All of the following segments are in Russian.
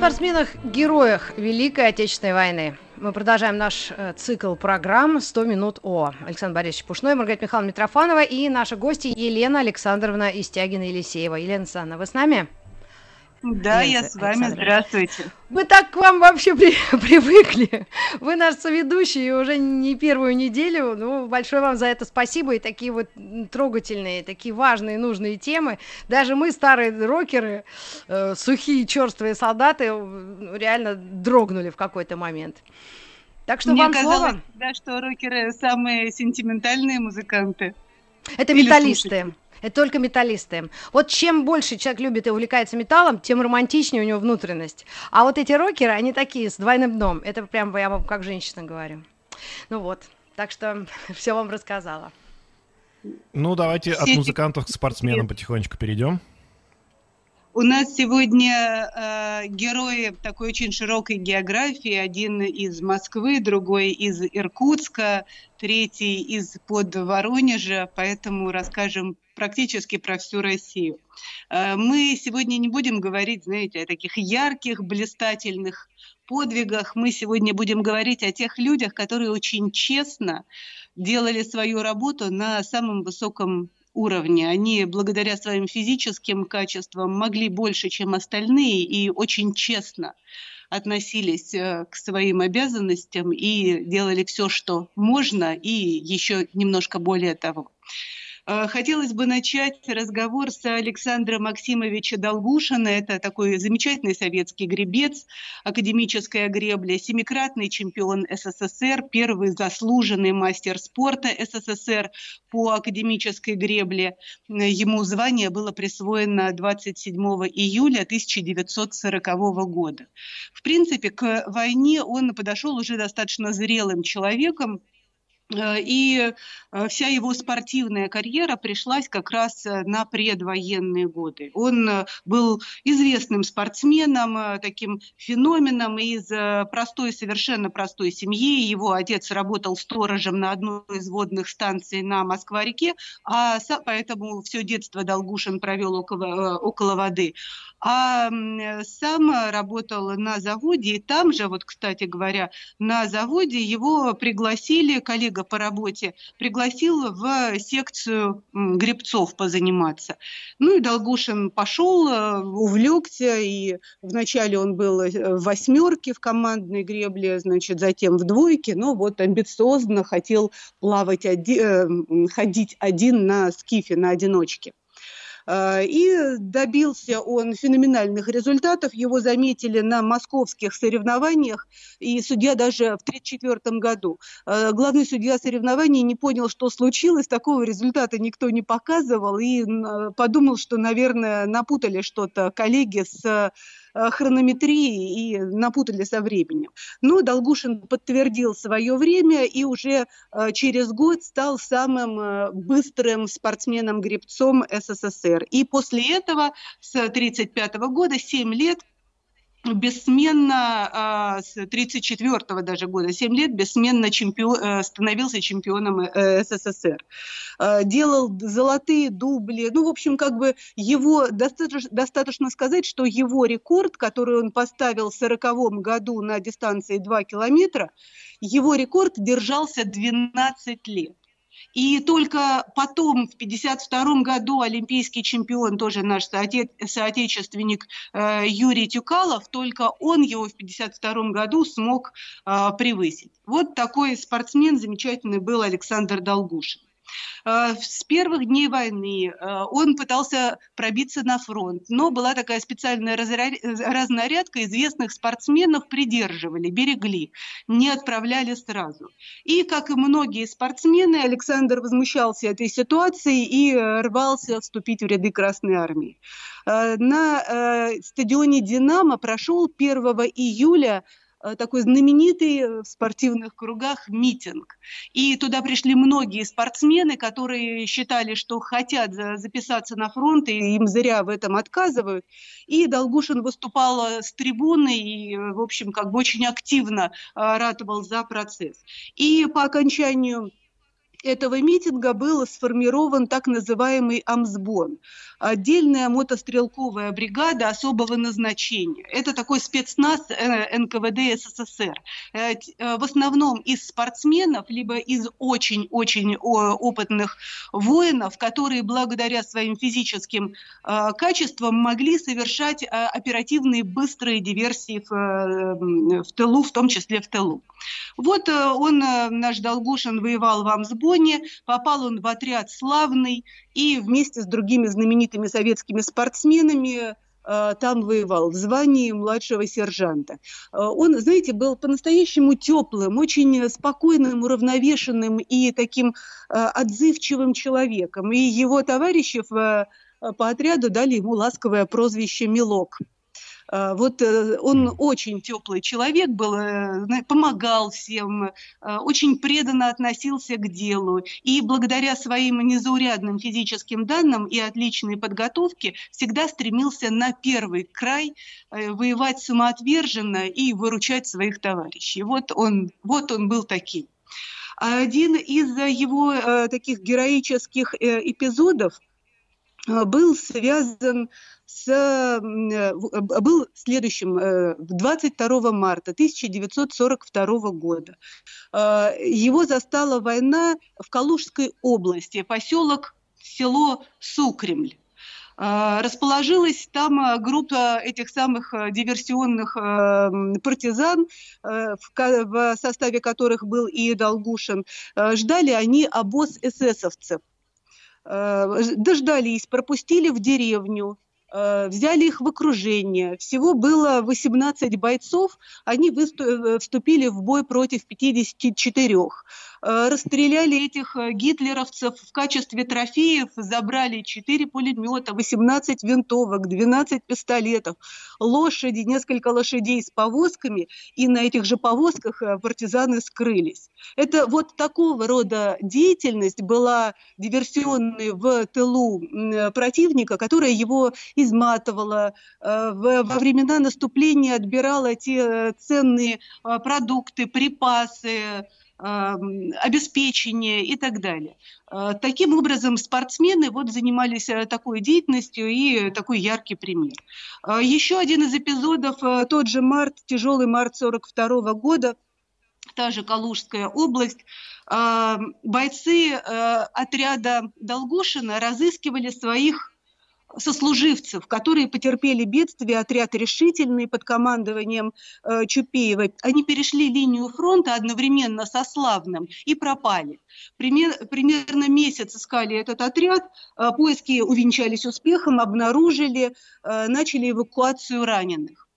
Спортсменах-героях Великой Отечественной войны. Мы продолжаем наш э, цикл программ «100 минут О». Александр Борисович Пушной, Маргарита Михайловна Митрофанова и наша гостья Елена Александровна Истягина-Елисеева. Елена Александровна, вы с нами? Да, Елена я с вами. Здравствуйте. Мы так к вам вообще при, привыкли. Вы наш соведущий уже не первую неделю. Ну, большое вам за это спасибо. И такие вот трогательные, такие важные, нужные темы. Даже мы, старые рокеры, э, сухие, черствые солдаты, э, реально дрогнули в какой-то момент. Так что Мне вам казалось, слово. Да, что рокеры самые сентиментальные музыканты. Это Или металлисты. слушатели. Это только металлисты. Вот чем больше человек любит и увлекается металлом, тем романтичнее у него внутренность. А вот эти рокеры, они такие, с двойным дном. Это прям я вам как женщина говорю. Ну вот, так что все вам рассказала. Ну, давайте от музыкантов к спортсменам потихонечку перейдем. У нас сегодня э, герои такой очень широкой географии. Один из Москвы, другой из Иркутска, третий из под Воронежа. Поэтому расскажем практически про всю Россию. Э, мы сегодня не будем говорить, знаете, о таких ярких, блистательных подвигах. Мы сегодня будем говорить о тех людях, которые очень честно делали свою работу на самом высоком уровне. Они благодаря своим физическим качествам могли больше, чем остальные, и очень честно относились э, к своим обязанностям и делали все, что можно, и еще немножко более того. Э, Хотелось бы начать разговор с Александра Максимовича Долгушина. Это такой замечательный советский гребец академическая гребля, семикратный чемпион СССР, первый заслуженный мастер спорта СССР по академической гребле. Ему звание было присвоено 27 июля 1940 года. В принципе, к войне он подошел уже достаточно зрелым человеком, и э, вся его спортивная карьера пришлась как раз э, на предвоенные годы. Он э, был известным спортсменом, э, таким феноменом из э, простой, совершенно простой семьи. Его отец работал сторожем на одной из водных станций на Москва-реке, а поэтому все детство Долгушин провел около, э, воды. А э, сам э, работал на заводе, и там же, вот, кстати говоря, на заводе его пригласили, коллега по работе, пригласил в секцию гребцов позаниматься. Ну и Долгушин пошел, э, увлекся, и вначале он был э, в восьмерке в командной гребле, значит, затем в двойке, но вот амбициозно хотел плавать, оди- э, ходить один на скифе, на одиночке. Э, И добился он феноменальных результатов. Его заметили на московских соревнованиях, и судья даже в 1934 году. Э, Главный судья соревнований не понял, что случилось, такого результата никто не показывал, и м, подумал, что, наверное, напутали что-то коллеги с э, хронометрией и напутали со временем. Но Долгушин подтвердил свое время и уже э, через год стал самым э, быстрым спортсменом-гребцом СССР. И после этого с 1935 года 7 лет бессменно, а, с 34 даже года, 7 лет, бессменно чемпион, э, становился чемпионом э, СССР. Э, Делал золотые дубли. Ну, в общем, как бы его, достаточно, достаточно сказать, что его рекорд, который он поставил в 40 году на дистанции 2 километра, его рекорд держался 12 лет. И только потом, в 1952 году, олимпийский чемпион, тоже наш соотече- соотечественник э, Юрий Тюкалов, только он его в 1952 году смог э, превысить. Вот такой спортсмен замечательный был Александр Долгушин. Э, С первых дней войны э, он пытался пробиться на фронт, но была такая специальная разнарядка, известных спортсменов придерживали, берегли, не отправляли сразу. И, как и многие спортсмены, Александр возмущался этой ситуацией и э, рвался вступить в ряды Красной Армии. На стадионе «Динамо» прошел 1 июля такой знаменитый э, в спортивных кругах митинг. И туда пришли многие спортсмены, которые считали, что хотят записаться на фронт, и им зря в этом отказывают. И Долгушин выступал э, с трибуны и, в общем, как бы очень активно ратовал за процесс. И по окончанию этого митинга был сформирован так называемый Амсбон – отдельная мотострелковая бригада особого назначения. Это такой спецназ э, НКВД СССР. Э, э, в основном из спортсменов, либо из очень-очень опытных воинов, которые благодаря своим физическим качествам могли совершать оперативные быстрые диверсии в, тылу, в том числе в тылу. Вот он, наш Долгушин, воевал в Амсбоне, попал он в отряд славный, и вместе с другими знаменитыми советскими спортсменами э, там воевал в звании младшего сержанта. Э, он, знаете, был по-настоящему теплым, очень спокойным, уравновешенным и таким э, отзывчивым человеком. И его товарищи по отряду дали ему ласковое прозвище «Милок». А, вот э, он очень теплый человек был, э, помогал всем, э, очень преданно относился к делу. И благодаря своим незаурядным физическим данным и отличной подготовке всегда стремился на первый край воевать самоотверженно и выручать своих товарищей. Вот он, вот он был таким. Один из его таких героических эпизодов был связан с, э, был следующим, 22 э, марта 1942 года. Э, его застала война в Калужской области, поселок, село Сукремль. Расположилась там группа этих самых диверсионных партизан, в составе которых был и Долгушин. Ждали они обоз эсэсовцев. Дождались, пропустили в деревню, Э, взяли их в окружение. Всего было 18 бойцов, они э, вступили в бой против 54. Э, расстреляли этих гитлеровцев в качестве трофеев, забрали 4 пулемета, 18 винтовок, 12 пистолетов, лошади, несколько лошадей с повозками, и на этих же повозках партизаны скрылись. Это вот такого рода деятельность была диверсионной в тылу противника, которая его изматывала, э, во времена наступления отбирала те э, ценные э, продукты, припасы, обеспечение и так далее. Таким образом, спортсмены вот занимались такой деятельностью и такой яркий пример. Еще один из эпизодов, тот же март, тяжелый март 42 года, та же Калужская область, бойцы отряда Долгушина разыскивали своих сослуживцев, которые потерпели бедствие, отряд решительный под командованием э, Чупеева, они перешли линию фронта одновременно со Славным и пропали. Пример, примерно месяц искали этот отряд, э, поиски увенчались успехом, обнаружили, э, начали эвакуацию раненых.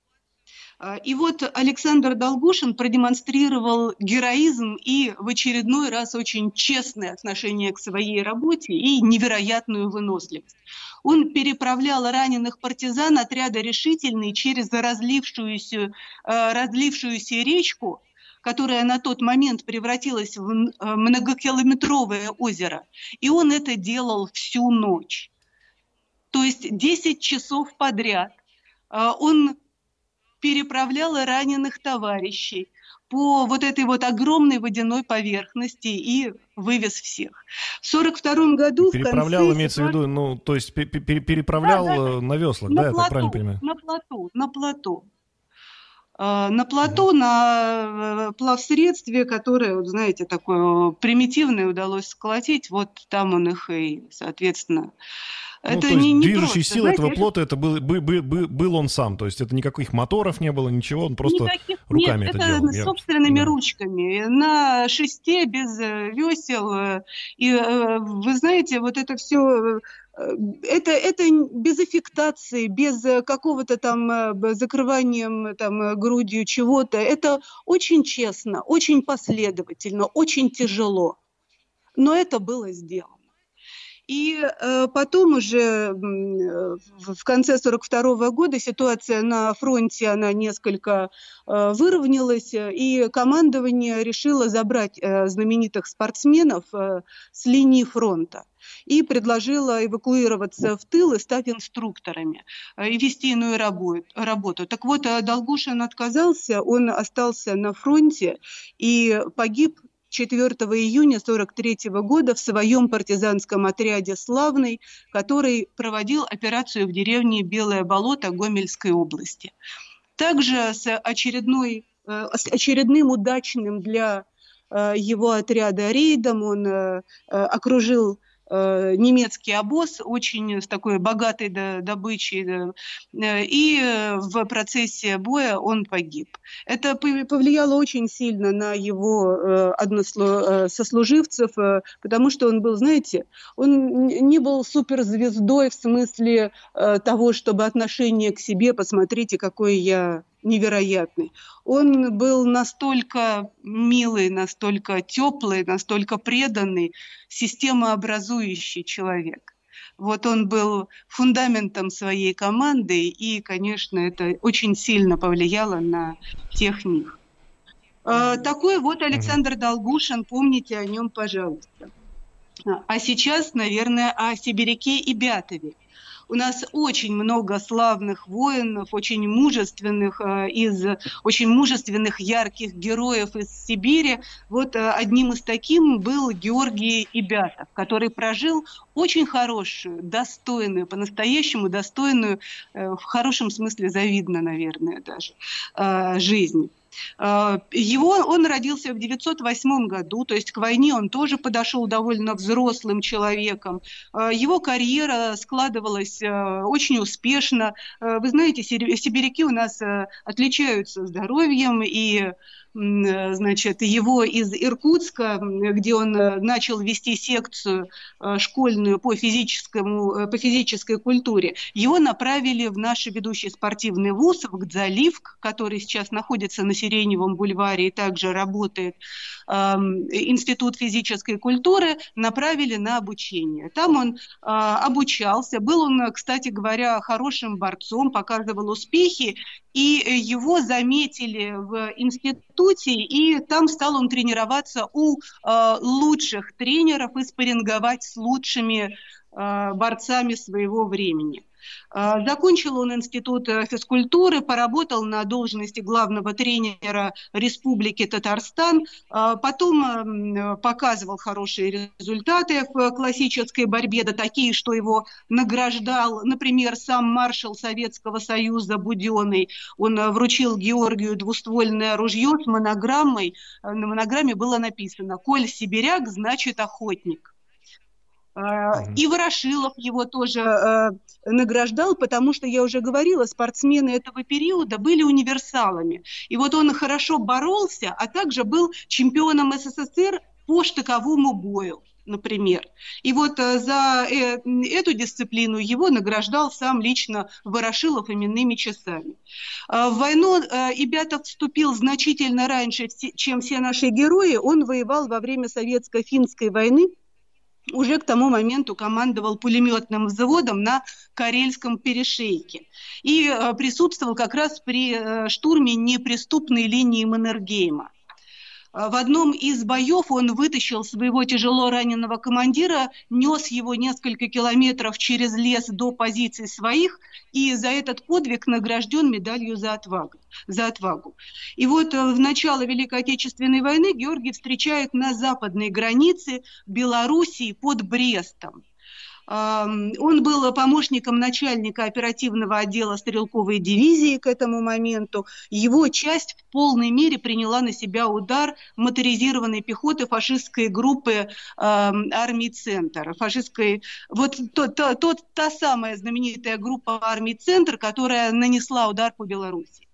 Э, и вот Александр Долгушин продемонстрировал героизм и в очередной раз очень честное отношение к своей работе и невероятную выносливость. Он переправлял раненых партизан отряда «Решительный» через разлившуюся, э, разлившуюся речку, которая на тот момент превратилась в э, многокилометровое озеро. И он это делал всю ночь. То есть 10 часов подряд. Он переправляла раненых товарищей по вот этой вот огромной водяной поверхности и вывез всех. В 42 году... Переправлял, в конце имеется в виду, ну, то есть переправлял да, да, э, на веслах, на да, плоту, я правильно понимаю? На плоту, на плоту. А, на плоту, на э, плавсредстве, которое, вот, знаете, такое примитивное удалось сколотить, вот там он их и, соответственно, ну, это то не, не движущей просто. силой этого плота это был, был, был, был он сам, то есть это никаких моторов не было, ничего, он просто Никаких, руками нет, это, это делал. собственными Я... ручками, на шесте, без э, весел. Э, и э, вы знаете, вот это все это, это без эффектации, без какого-то там закрыванием там, грудью чего-то. Это очень честно, очень последовательно, очень тяжело. Но это было сделано. И э, потом уже в конце 42 года ситуация на фронте, она несколько э, выровнялась, и командование решило забрать э, знаменитых спортсменов э, с линии фронта и предложила эвакуироваться в тыл и стать инструкторами э, и вести иную работу. Так вот, э, Долгушин отказался, он остался на фронте и погиб 4 июня 1943 года в своем партизанском отряде «Славный», который проводил операцию в деревне Белое болото Гомельской области. Также с, очередной, э, с очередным удачным для его отряда рейдом он окружил Э, немецкий обоз, очень с такой богатой добычей, э, и в процессе боя он погиб. Это повлияло очень сильно на его э, односло... сослуживцев, потому что он был, знаете, он не был суперзвездой в смысле того, чтобы отношение к себе, посмотрите, какой я невероятный. Он был настолько милый, настолько теплый, настолько преданный, системообразующий человек. Вот он был фундаментом своей команды, и, конечно, это очень сильно повлияло на тех них. А, такой вот Александр Долгушин, помните о нем, пожалуйста. А сейчас, наверное, о Сибиряке и Бятове. У нас очень много славных воинов, очень мужественных, э, из очень мужественных, ярких героев из Сибири. Вот э, одним из таких был Георгий Ибятов, который прожил очень хорошую, достойную, по-настоящему достойную, э, в хорошем смысле завидно, наверное, даже, жизнь. Э, его, он родился в 908 году, то есть к войне он тоже подошел довольно взрослым человеком. Э, его карьера складывалась э, очень успешно. Вы знаете, сибиряки у нас отличаются здоровьем и значит, его из Иркутска, где он э, начал вести секцию э, школьную по, физическому, по физической культуре, его направили в наш ведущий спортивный вуз, в Гдзаливк, который сейчас находится на Сиреневом бульваре и также работает Институт физической культуры, направили на обучение. Там он обучался, был он, кстати говоря, хорошим борцом, показывал успехи, и его заметили в институте, и там стал он тренироваться у э, лучших тренеров и спарринговать с лучшими э, борцами своего времени. А, закончил он институт э, физкультуры, поработал на должности главного тренера Республики Татарстан, а, потом показывал хорошие результаты в классической борьбе, да такие, что его награждал, например, сам маршал Советского Союза Буденный. Он э, вручил Георгию двуствольное ружье с монограммой. Э, на монограмме было написано «Коль сибиряк, значит охотник». И Ворошилов его тоже э, награждал, потому что, я уже говорила, спортсмены этого периода были универсалами. И вот он хорошо боролся, а также был чемпионом СССР по штыковому бою например. И вот э, за э, эту дисциплину его награждал сам лично Ворошилов именными часами. Э, в войну э, Ибятов вступил значительно раньше, чем все наши герои. Он воевал во время советско-финской войны уже к тому моменту командовал пулеметным взводом на Карельском перешейке и э, присутствовал как раз при э, штурме неприступной линии Маннергейма. А, в одном из боев он вытащил своего тяжело раненого командира, нес его несколько километров через лес до позиций своих, и за этот подвиг награжден медалью за отвагу. За отвагу. И вот э, в начало Великой Отечественной войны Георгий встречает на западной границе Белоруссии под Брестом. Он был помощником начальника оперативного отдела стрелковой дивизии к этому моменту. Его часть в полной мере приняла на себя удар моторизированной пехоты фашистской группы армии «Центр». Фашистской, вот то, то, то, та самая знаменитая группа армии «Центр», которая нанесла удар по Беларуси.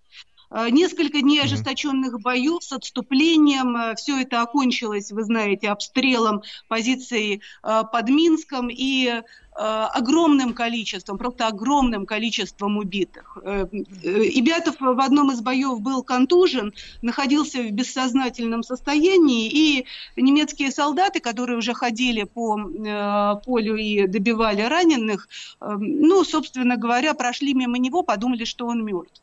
Э, несколько дней ожесточенных боев с отступлением. Э, Все это окончилось, вы знаете, обстрелом позиций э, под Минском. И огромным количеством, просто огромным количеством убитых. Ибятов в одном из боев был контужен, находился в бессознательном состоянии, и немецкие солдаты, которые уже ходили по полю и добивали раненых, ну, собственно говоря, прошли мимо него, подумали, что он мертв.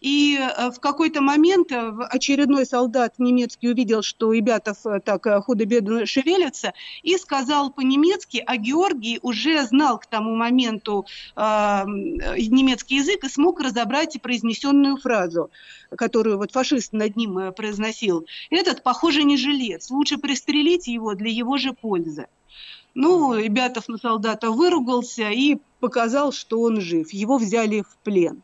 И э, в какой-то момент э, очередной солдат немецкий увидел, что Ибятов э, так худо-бедно шевелится, и сказал по-немецки, а Георгий уже знал к тому моменту э, немецкий язык и смог разобрать произнесенную фразу, которую вот фашист над ним произносил. Этот, похоже, не жилец, лучше пристрелить его для его же пользы. Ну, Ребятов на солдата выругался и показал, что он жив. Его взяли в плен.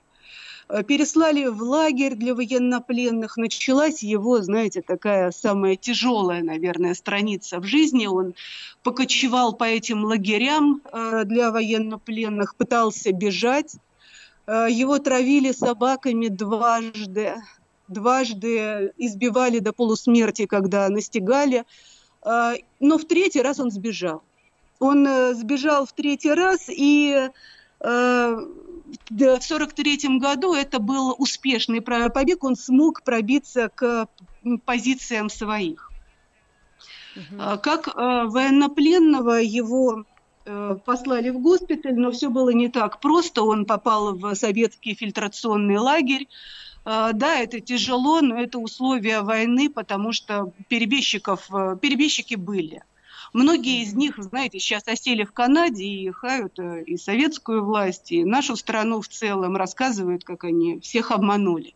Э, переслали в лагерь для военнопленных. Началась его, знаете, такая самая тяжелая, наверное, страница в жизни. Он покочевал по этим лагерям э, для военнопленных, пытался бежать. Э, его травили собаками дважды. Дважды избивали до полусмерти, когда настигали. Но в третий раз он сбежал. Он сбежал в третий раз и в 1943 году это был успешный побег, он смог пробиться к позициям своих. Угу. Как э, военнопленного его э, послали в госпиталь, но все было не так просто. Он попал в советский фильтрационный лагерь. Э, да, это тяжело, но это условия войны, потому что перебежчиков, перебежчики были. Многие из них, знаете, сейчас осели в Канаде и хают э, и советскую власть, и нашу страну в целом, рассказывают, как они всех обманули.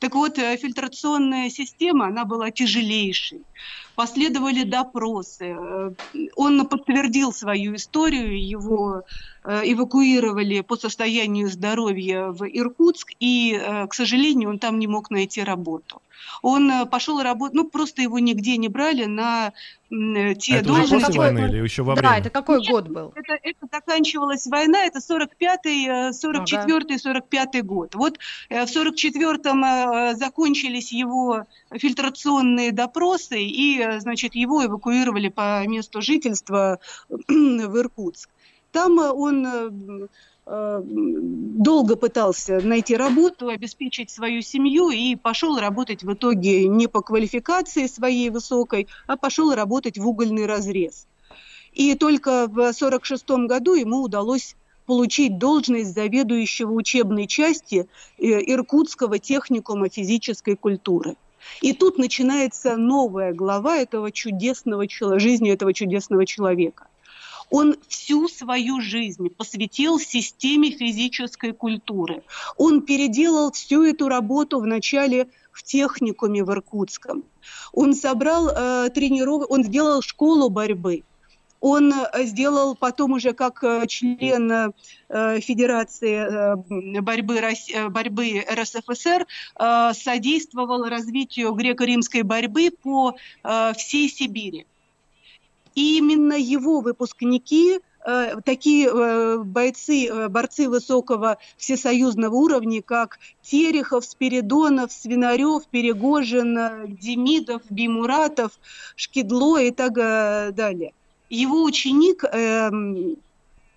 Так вот, э, фильтрационная система, она была тяжелейшей. Последовали допросы. Э, он подтвердил свою историю, его эвакуировали по состоянию здоровья в Иркутск, и, к сожалению, он там не мог найти работу. Он э, пошел работать, ну просто его нигде не брали на э, те а это должности. после войны или еще во время? Да, это какой Нет, год был? Это, это заканчивалась война, это 45-й, 44-й, 45-й год. Вот э, в 44-м закончились его фильтрационные допросы, и, значит, его эвакуировали по месту жительства в Иркутск. Там он Э, долго пытался найти работу, обеспечить свою семью и пошел работать в итоге не по квалификации своей высокой, а пошел работать в угольный разрез. И только в 1946 году ему удалось получить должность заведующего учебной части э, Иркутского техникума физической культуры. И тут начинается новая глава этого чудесного жизни этого чудесного человека. Он всю свою жизнь посвятил системе физической культуры. Он переделал всю эту работу вначале в техникуме в Иркутском. Он собрал э, тренировок, он сделал школу борьбы. Он э, сделал потом уже как э, член э, Федерации борьбы, борьбы РСФСР, содействовал развитию греко-римской борьбы по всей Сибири. И именно его выпускники такие бойцы, борцы высокого всесоюзного уровня, как Терехов, Спиридонов, Свинарев, Перегожин, Демидов, Бимуратов, Шкидло и так далее. Его ученик эм,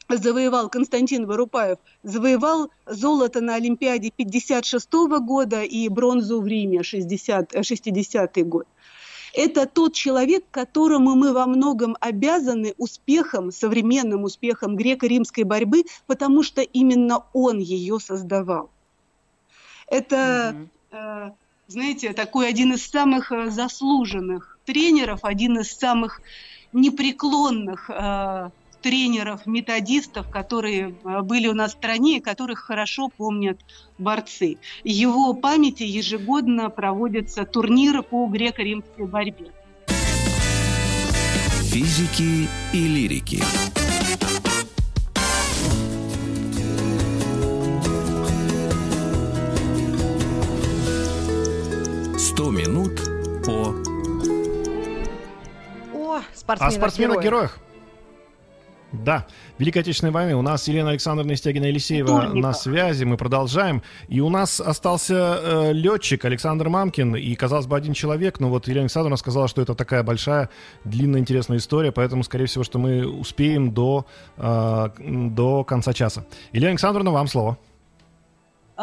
завоевал, Константин Вырупаев, завоевал золото на Олимпиаде 56 года и бронзу в Риме 60, 60 год. Это тот человек, которому мы во многом обязаны успехом, современным успехом греко-римской борьбы, потому что именно он ее создавал. Это, mm-hmm. знаете, такой один из самых э, заслуженных тренеров, один из самых непреклонных э, тренеров, методистов, которые э, были у нас в стране которых хорошо помнят борцы. Его памяти ежегодно проводятся турниры по греко-римской борьбе. Физики и лирики. Сто минут О, спортсмена О спортсменах-героях. Да, Великой Отечественной войны. У нас Елена Александровна Стягина-Елисеева на связи. Мы продолжаем. И у нас остался э, летчик Александр Мамкин. И, казалось бы, один человек. Но вот Елена Александровна сказала, что это такая большая, длинная, интересная история. Поэтому, скорее всего, что мы успеем до, э, до конца часа. Елена Александровна, вам слово.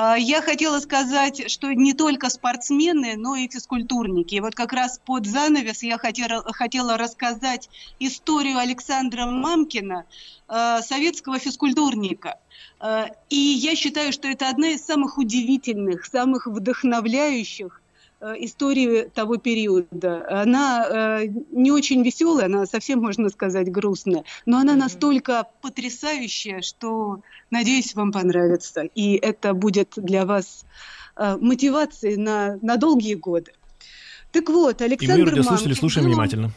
А, я хотела сказать, что не только спортсмены, но и физкультурники. Вот как раз под занавес я хотела, хотела рассказать историю Александра Мамкина, а, советского физкультурника. А, и я считаю, что это одна из самых удивительных, самых вдохновляющих истории того периода. Она э, не очень веселая, она совсем, можно сказать, грустная, но она настолько потрясающая, что, надеюсь, вам понравится. И это будет для вас э, мотивацией на, на долгие годы. Так вот, Александр И мы, слушатели, слушаем внимательно.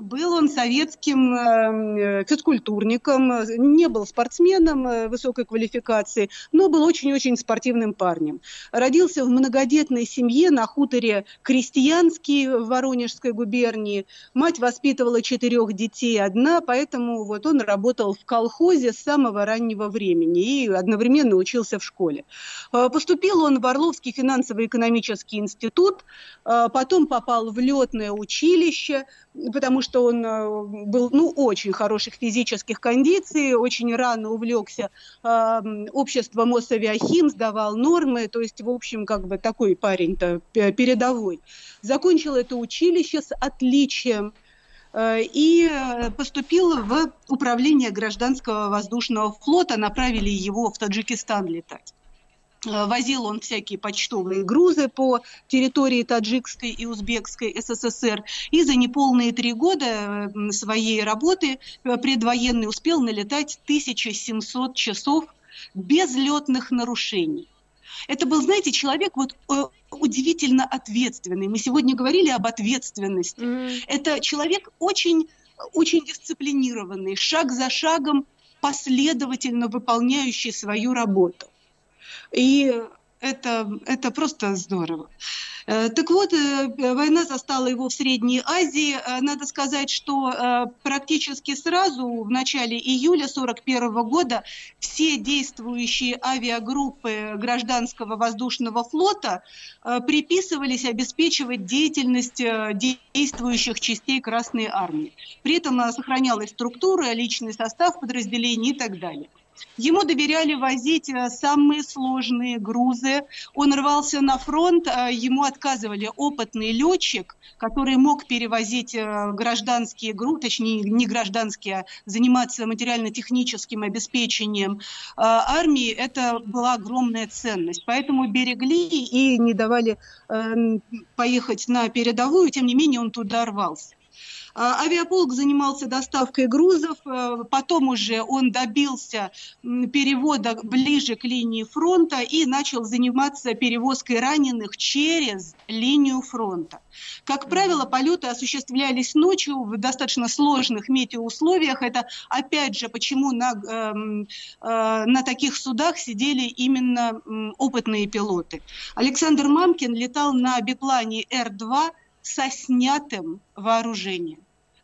Был он советским э, физкультурником, не был спортсменом э, высокой квалификации, но был очень-очень спортивным парнем. Родился в многодетной семье на хуторе Крестьянский в Воронежской губернии. Мать воспитывала четырех детей одна, поэтому вот он работал в колхозе с самого раннего времени и одновременно учился в школе. Э, поступил он в Орловский финансово-экономический институт, потом попал в летное училище, потому что он э, был ну, очень хороших физических кондиций, очень рано увлекся э, обществом Мосавиахим, сдавал нормы, то есть, в общем, как бы такой парень-то передовой. Закончил это училище с отличием э, и поступил в управление гражданского воздушного флота, направили его в Таджикистан летать. Э, возил он всякие почтовые грузы по территории Таджикской и Узбекской СССР. И за неполные три года своей работы э, предвоенный успел налетать 1700 часов без летных нарушений. Это был, знаете, человек вот э, удивительно ответственный. Мы сегодня говорили об ответственности. Mm-hmm. Это человек очень, очень дисциплинированный, шаг за шагом последовательно выполняющий свою работу. И это, это просто здорово. Э, так вот, э, война застала его в Средней Азии. Э, надо сказать, что практически сразу, в начале июля 1941 года, все действующие авиагруппы гражданского воздушного флота приписывались обеспечивать деятельность действующих частей Красной Армии. При этом сохранялась структура, личный состав подразделений и так далее. Ему доверяли возить э, самые сложные грузы. Он рвался на фронт, э, ему отказывали опытный летчик, который мог перевозить э, гражданские грузы, точнее не гражданские, а заниматься материально-техническим обеспечением армии. Это была огромная ценность. Поэтому берегли и не давали поехать на передовую, тем не менее он туда рвался. А, авиаполк занимался доставкой грузов, э, потом уже он добился перевода ближе к линии фронта и начал заниматься перевозкой раненых через линию фронта. Как правило, полеты осуществлялись ночью в достаточно сложных метеоусловиях. Это, опять же, почему на, э, э, на таких судах сидели именно опытные пилоты. Александр Мамкин летал на биплане Р-2 со снятым вооружением.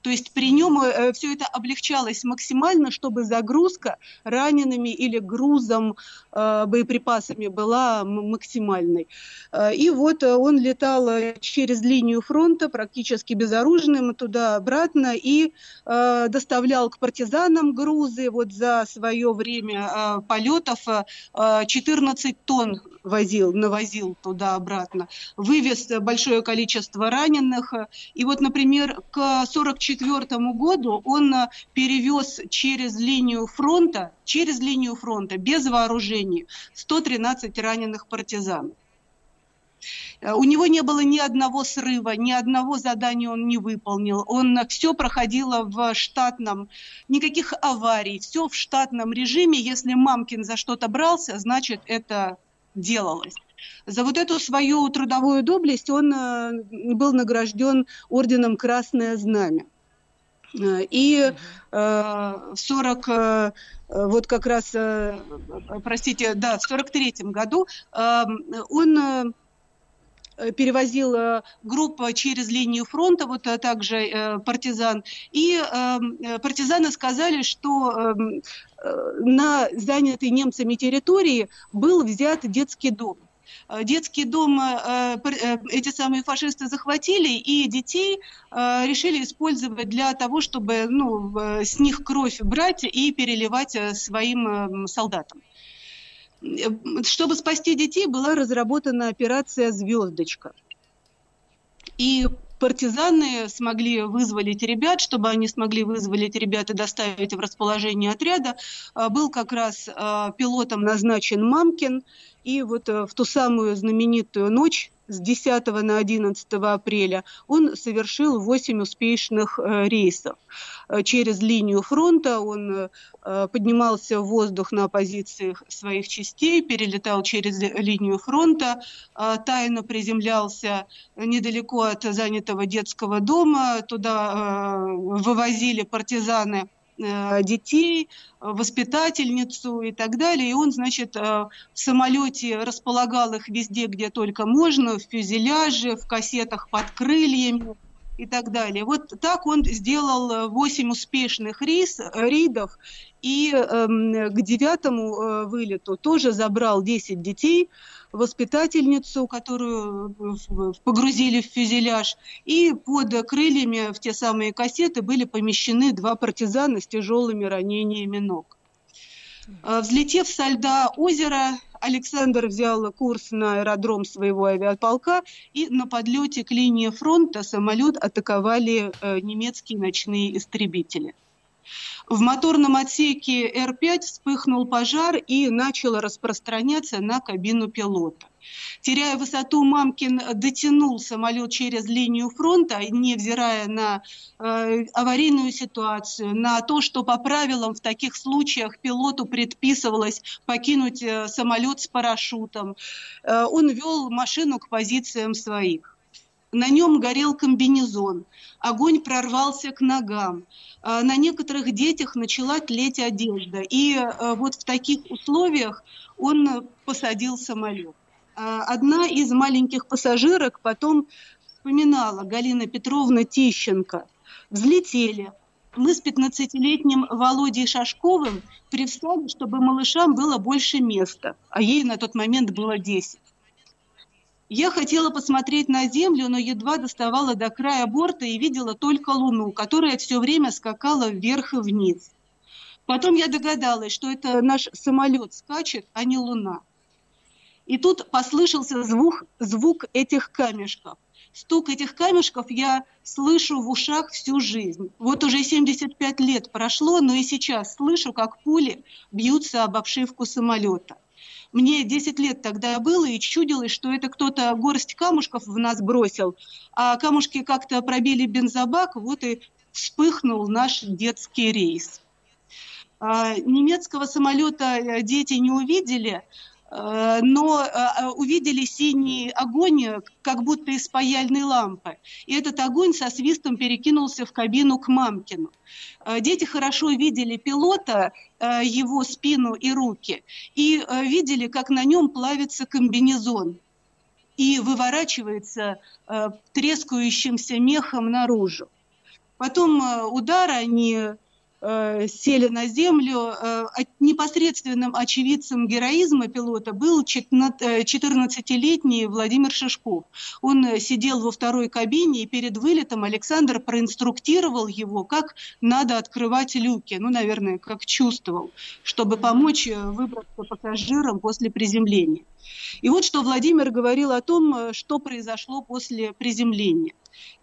То есть при нем э, все это облегчалось максимально, чтобы загрузка ранеными или грузом, э, боеприпасами была максимальной. Э, и вот он летал через линию фронта практически безоружным туда-обратно и доставлял к партизанам грузы. Вот за свое время полетов 14 тонн возил, навозил туда-обратно, вывез большое количество раненых. И вот, например, к 1944 году он перевез через линию фронта, через линию фронта, без вооружений, 113 раненых партизан. У него не было ни одного срыва, ни одного задания он не выполнил. Он все проходило в штатном, никаких аварий, все в штатном режиме. Если Мамкин за что-то брался, значит это делалось. За вот эту свою трудовую доблесть он э, был награжден орденом Красное Знамя. Э, и э, 40, вот как раз, простите, да, в 43 году он перевозил группа через линию фронта, вот также партизан. И эм, партизаны сказали, что эм, на занятой немцами территории был взят детский дом. Э, детский дом э, э, эти самые фашисты захватили, и детей решили использовать для того, чтобы ну, с них кровь брать и переливать своим солдатам. Чтобы спасти детей, была разработана операция «Звездочка». И партизаны смогли вызволить ребят, чтобы они смогли вызволить ребят и доставить в расположение отряда, был как раз пилотом назначен Мамкин, и вот э, в ту самую знаменитую ночь с 10 на 11 апреля он совершил 8 успешных э, рейсов. Э, через линию фронта он поднимался в воздух на позициях своих частей, перелетал через линию фронта, тайно приземлялся недалеко от занятого детского дома, туда вывозили партизаны детей, воспитательницу и так далее. И он, значит, э, в самолете располагал их везде, где только можно, в фюзеляже, в кассетах под крыльями и так далее. Вот так он сделал 8 успешных рейс, рейдов, и э, к девятому э, вылету тоже забрал 10 детей, воспитательницу, которую э, погрузили в фюзеляж, и под крыльями в те самые кассеты были помещены два партизана с тяжелыми ранениями ног. Взлетев со льда озера, Александр взял курс на аэродром своего авиаполка, и на подлете к линии фронта самолет атаковали э, немецкие ночные истребители – в моторном отсеке Р-5 вспыхнул пожар и начал распространяться на кабину пилота. Теряя высоту, Мамкин дотянул самолет через линию фронта, невзирая на э, аварийную ситуацию, на то, что по правилам в таких случаях пилоту предписывалось покинуть э, самолет с парашютом. Э, он вел машину к позициям своих. На нем горел комбинезон. Огонь прорвался к ногам. А, на некоторых детях начала тлеть одежда. И а, вот в таких условиях он посадил самолет. А, одна из маленьких пассажирок потом вспоминала, Галина Петровна Тищенко. Взлетели. Мы с 15-летним Володей Шашковым привстали, чтобы малышам было больше места, а ей на тот момент было 10. Я хотела посмотреть на Землю, но едва доставала до края борта и видела только Луну, которая все время скакала вверх и вниз. Потом я догадалась, что это наш самолет скачет, а не Луна. И тут послышался звук, звук этих камешков. Стук этих камешков я слышу в ушах всю жизнь. Вот уже 75 лет прошло, но и сейчас слышу, как пули бьются об обшивку самолета. Мне 10 лет тогда было, и чудилось, что это кто-то горсть камушков в нас бросил, а камушки как-то пробили бензобак, вот и вспыхнул наш детский рейс. А, немецкого самолета э, дети не увидели, но э, увидели синий огонь, как будто из паяльной лампы. И этот огонь со свистом перекинулся в кабину к Мамкину. Э, дети хорошо видели пилота, его спину и руки, и видели, как на нем плавится комбинезон и выворачивается трескающимся мехом наружу. Потом удар они Э, сели на землю. Э, непосредственным очевидцем героизма пилота был 14-летний э, Владимир Шишков. Он сидел во второй кабине, и перед вылетом Александр проинструктировал его, как надо открывать люки. Ну, наверное, как чувствовал, чтобы помочь выбраться пассажирам после приземления. И вот что Владимир говорил о том, что произошло после приземления.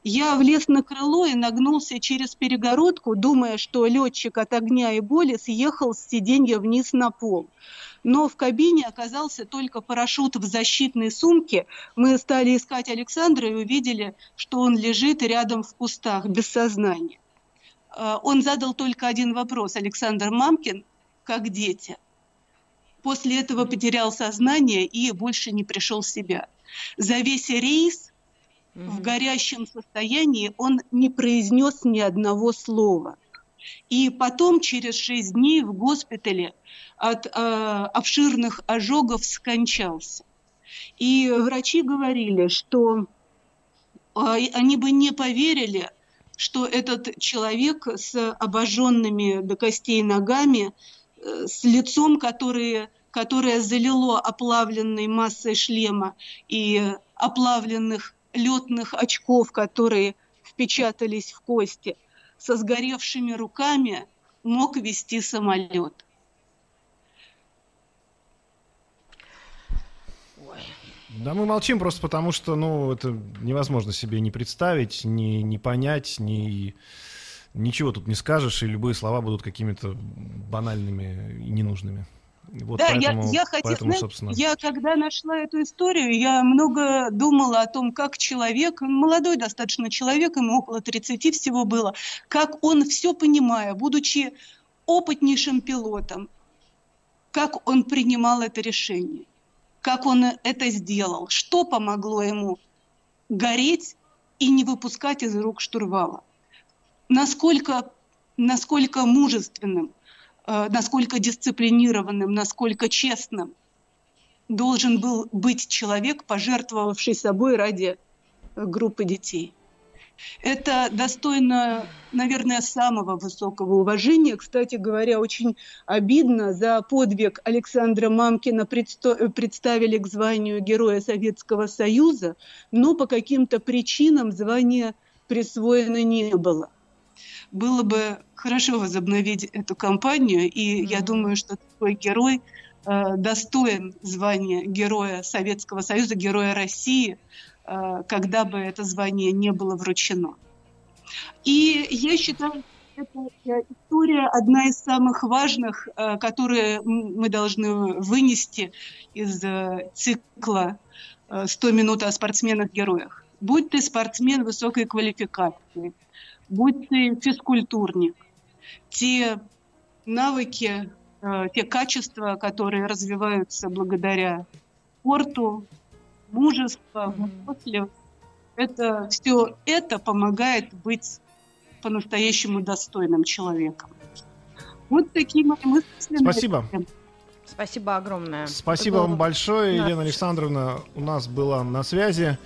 Я влез на крыло и нагнулся через перегородку, думая, что летчик от огня и боли съехал с сиденья вниз на пол. Но в кабине оказался только парашют в защитной сумке. Мы стали искать Александра и увидели, что он лежит рядом в кустах, без сознания. А, он задал только один вопрос. Александр Мамкин, как дети. После этого потерял сознание и больше не пришел в себя. За весь рейс в горящем состоянии он не произнес ни одного слова. И потом, через шесть дней в госпитале от э, обширных ожогов скончался. И врачи говорили, что а, они бы не поверили, что этот человек с обожженными до костей ногами, э, с лицом, которое, которое залило оплавленной массой шлема и оплавленных летных очков, которые впечатались в кости, со сгоревшими руками мог вести самолет. Да мы молчим просто потому, что, ну, это невозможно себе не представить, не, не понять, не, ничего тут не скажешь, и любые слова будут какими-то банальными и ненужными. Вот да, поэтому, я, я хотела, поэтому, собственно... я когда нашла эту историю, я много думала о том, как человек, молодой достаточно человек, ему около 30 всего было, как он все понимая, будучи опытнейшим пилотом, как он принимал это решение как он это сделал, что помогло ему гореть и не выпускать из рук штурвала. Насколько, насколько мужественным, насколько дисциплинированным, насколько честным должен был быть человек, пожертвовавший собой ради группы детей. Это достойно, наверное, самого высокого уважения. Кстати говоря, очень обидно за подвиг Александра Мамкина представили к званию Героя Советского Союза, но по каким-то причинам звание присвоено не было. Было бы хорошо возобновить эту кампанию, и я думаю, что такой герой э, достоин звания Героя Советского Союза, Героя России – Э, когда бы это звание не было вручено. И я считаю, эта история одна из самых важных, э, которые мы должны вынести из э, цикла «100 минут о спортсменах-героях». Будь ты спортсмен высокой квалификации, будь ты физкультурник, те навыки, те качества, которые развиваются благодаря спорту, мужество, выносливость. Это все это помогает быть по-настоящему достойным человеком. Вот такие мои мысли. Спасибо. Спасибо огромное. Спасибо вам большое, Елена Александровна. У нас была на связи.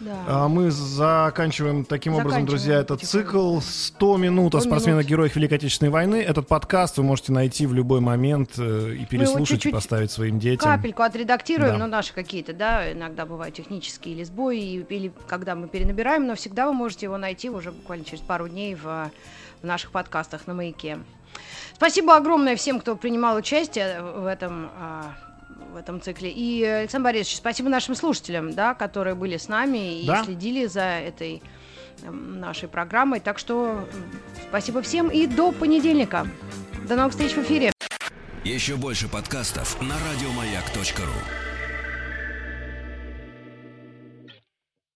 Да. А мы заканчиваем таким заканчиваем образом, друзья, этот цикл 100 минут 100 о спортсменах-героях Великой Отечественной войны. Этот подкаст вы можете найти в любой момент э, и переслушать, и поставить своим детям. Капельку отредактируем, да. но наши какие-то, да, иногда бывают технические или сбои, или когда мы перенабираем, но всегда вы можете его найти уже буквально через пару дней в, в наших подкастах на «Маяке». Спасибо огромное всем, кто принимал участие в этом а, в этом цикле. И, Александр Борисович, спасибо нашим слушателям, да, которые были с нами и да? следили за этой эм, нашей программой. Так что спасибо всем и до понедельника. До новых встреч в эфире. Еще больше подкастов на радиомаяк.ру